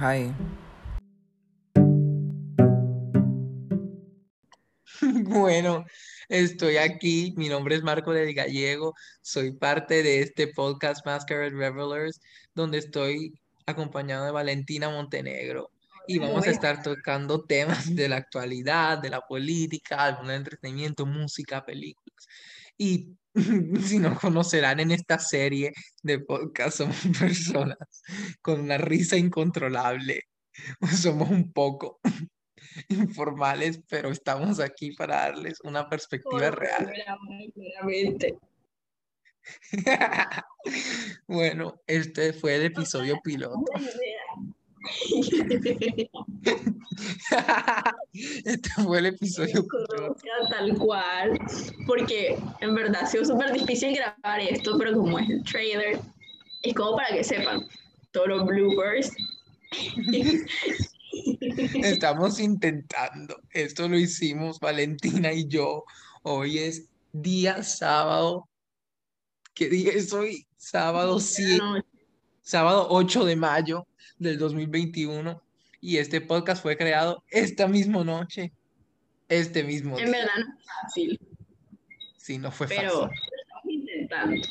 Hi. Bueno, estoy aquí. Mi nombre es Marco del Gallego. Soy parte de este podcast Masquerade Revelers, donde estoy acompañado de Valentina Montenegro. Y vamos a estar tocando temas de la actualidad, de la política, algún entretenimiento, música, películas. Y si nos conocerán en esta serie de podcast, somos personas con una risa incontrolable. Somos un poco informales, pero estamos aquí para darles una perspectiva real. bueno, este fue el episodio piloto. este fue el episodio. Tal cual, porque en verdad ha sido súper difícil grabar esto, pero como es el trailer, es como para que sepan todos los bloopers. Estamos intentando. Esto lo hicimos Valentina y yo. Hoy es día sábado. ¿Qué día es hoy? Sábado 7. Sábado 8 de mayo del 2021. Y este podcast fue creado esta misma noche. Este mismo En verdad no es fácil. Sí, no fue pero fácil. estamos intentando.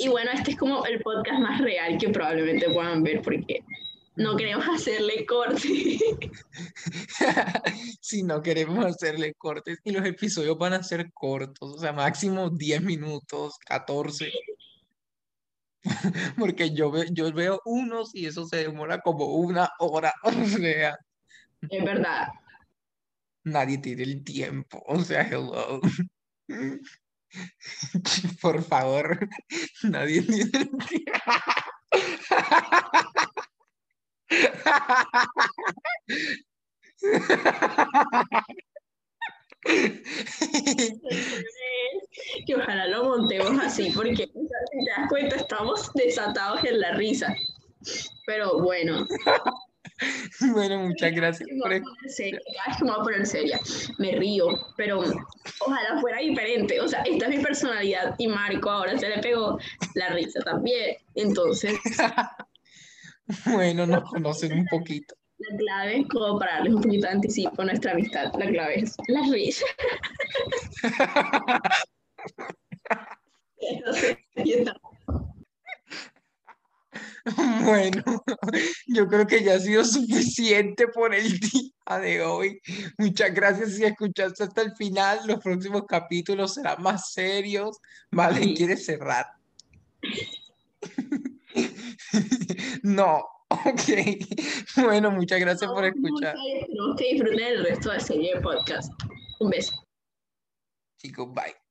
Y bueno, este es como el podcast más real que probablemente puedan ver porque no queremos hacerle cortes. si no queremos hacerle cortes y los episodios van a ser cortos, o sea, máximo 10 minutos, 14. Porque yo, ve, yo veo unos y eso se demora como una hora, o sea. Es verdad. Nadie tiene el tiempo, o sea, hello. Por favor, nadie tiene el tiempo. que ojalá lo montemos así, porque si te das cuenta, estamos desatados en la risa. Pero bueno. Bueno, muchas gracias por Cada vez que me voy a poner seria, me río, pero ojalá fuera diferente. O sea, esta es mi personalidad y Marco ahora se le pegó la risa también. Entonces. Bueno, nos conocen un poquito. La clave es como para darles un poquito de anticipo a nuestra amistad. La clave es la risa. Bueno, yo creo que ya ha sido suficiente por el día de hoy. Muchas gracias si escuchaste hasta el final. Los próximos capítulos serán más serios. Vale, ¿quieres cerrar? No, ok. Bueno, muchas gracias por escuchar. Espero que disfruten el resto de la serie de podcast. Un beso. Chicos, bye.